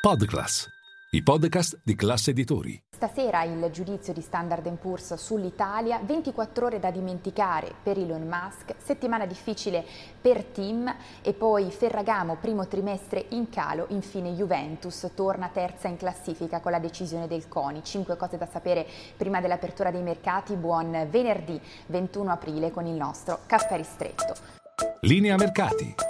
Podclass, i podcast di classe editori. Stasera il giudizio di Standard Poor's sull'Italia, 24 ore da dimenticare per Elon Musk, settimana difficile per Tim e poi Ferragamo, primo trimestre in calo, infine Juventus torna terza in classifica con la decisione del CONI. Cinque cose da sapere prima dell'apertura dei mercati, buon venerdì 21 aprile con il nostro caffè ristretto. Linea mercati.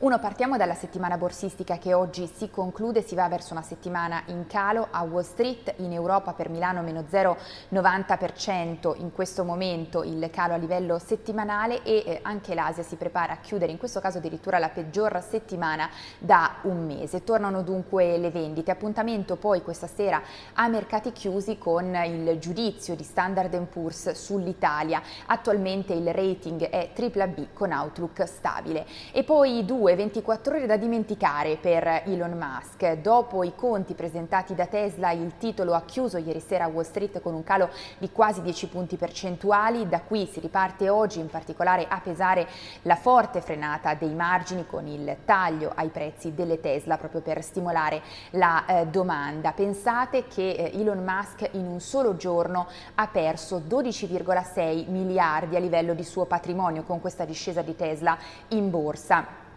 Uno, partiamo dalla settimana borsistica che oggi si conclude, si va verso una settimana in calo a Wall Street, in Europa per Milano meno 0,90% in questo momento il calo a livello settimanale e eh, anche l'Asia si prepara a chiudere in questo caso addirittura la peggior settimana da un mese. Tornano dunque le vendite, appuntamento poi questa sera a mercati chiusi con il giudizio di Standard Poor's sull'Italia, attualmente il rating è BBB con outlook stabile. E poi due 24 ore da dimenticare per Elon Musk. Dopo i conti presentati da Tesla, il titolo ha chiuso ieri sera a Wall Street con un calo di quasi 10 punti percentuali. Da qui si riparte oggi, in particolare a pesare la forte frenata dei margini con il taglio ai prezzi delle Tesla proprio per stimolare la eh, domanda. Pensate che eh, Elon Musk in un solo giorno ha perso 12,6 miliardi a livello di suo patrimonio con questa discesa di Tesla in borsa.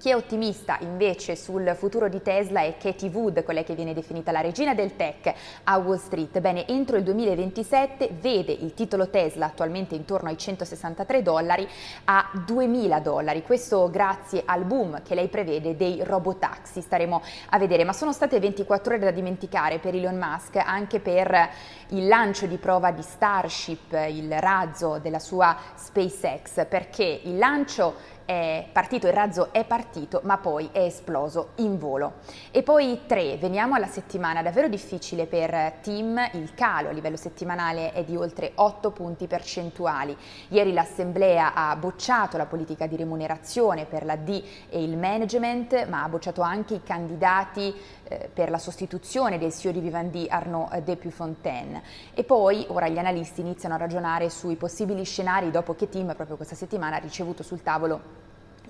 Chi è ottimista invece sul futuro di Tesla è Katie Wood, quella che viene definita la regina del tech a Wall Street. Bene, entro il 2027 vede il titolo Tesla attualmente intorno ai 163 dollari a 2000 dollari. Questo grazie al boom che lei prevede dei robotaxi. Staremo a vedere, ma sono state 24 ore da dimenticare per Elon Musk anche per il lancio di prova di Starship, il razzo della sua SpaceX, perché il lancio è partito, il razzo è partito, ma poi è esploso in volo. E poi tre, veniamo alla settimana, davvero difficile per Tim, il calo a livello settimanale è di oltre 8 punti percentuali. Ieri l'Assemblea ha bocciato la politica di remunerazione per la D e il management, ma ha bocciato anche i candidati eh, per la sostituzione del CEO di Vivendi Arnaud Depufontaine. E poi ora gli analisti iniziano a ragionare sui possibili scenari dopo che Tim proprio questa settimana ha ricevuto sul tavolo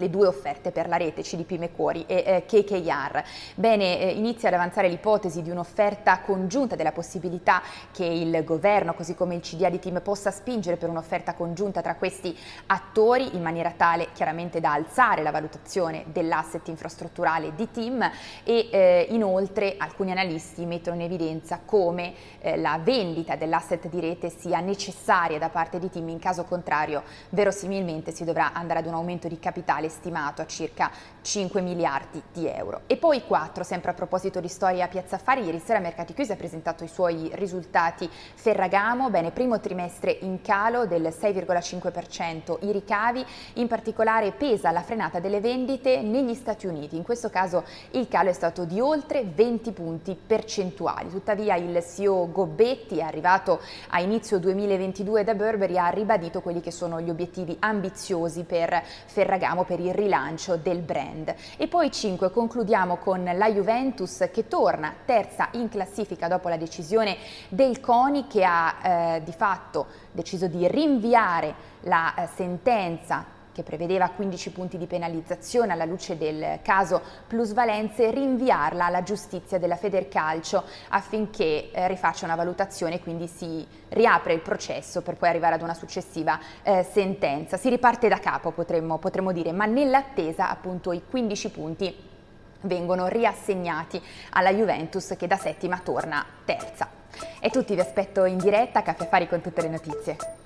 le due offerte per la rete CDP Mecuori e eh, KKR. Bene, eh, inizia ad avanzare l'ipotesi di un'offerta congiunta, della possibilità che il governo, così come il CDA di Team, possa spingere per un'offerta congiunta tra questi attori in maniera tale chiaramente da alzare la valutazione dell'asset infrastrutturale di Team e eh, inoltre alcuni analisti mettono in evidenza come eh, la vendita dell'asset di rete sia necessaria da parte di Team, in caso contrario verosimilmente si dovrà andare ad un aumento di capitale stimato a circa 5 miliardi di euro. E poi 4, sempre a proposito di storia Piazza Affari, ieri sera Mercati Chiusi ha presentato i suoi risultati. Ferragamo, bene, primo trimestre in calo del 6,5%, i ricavi, in particolare pesa la frenata delle vendite negli Stati Uniti, in questo caso il calo è stato di oltre 20 punti percentuali, tuttavia il CEO Gobbetti è arrivato a inizio 2022 da Burberry ha ribadito quelli che sono gli obiettivi ambiziosi per Ferragamo per il rilancio del brand. E poi 5 concludiamo con la Juventus che torna terza in classifica dopo la decisione del CONI che ha eh, di fatto deciso di rinviare la eh, sentenza che prevedeva 15 punti di penalizzazione alla luce del caso plusvalenze, rinviarla alla giustizia della Federcalcio affinché eh, rifaccia una valutazione e quindi si riapre il processo per poi arrivare ad una successiva eh, sentenza. Si riparte da capo potremmo, potremmo dire, ma nell'attesa appunto i 15 punti vengono riassegnati alla Juventus che da settima torna terza. E tutti vi aspetto in diretta a Caffè Affari con tutte le notizie.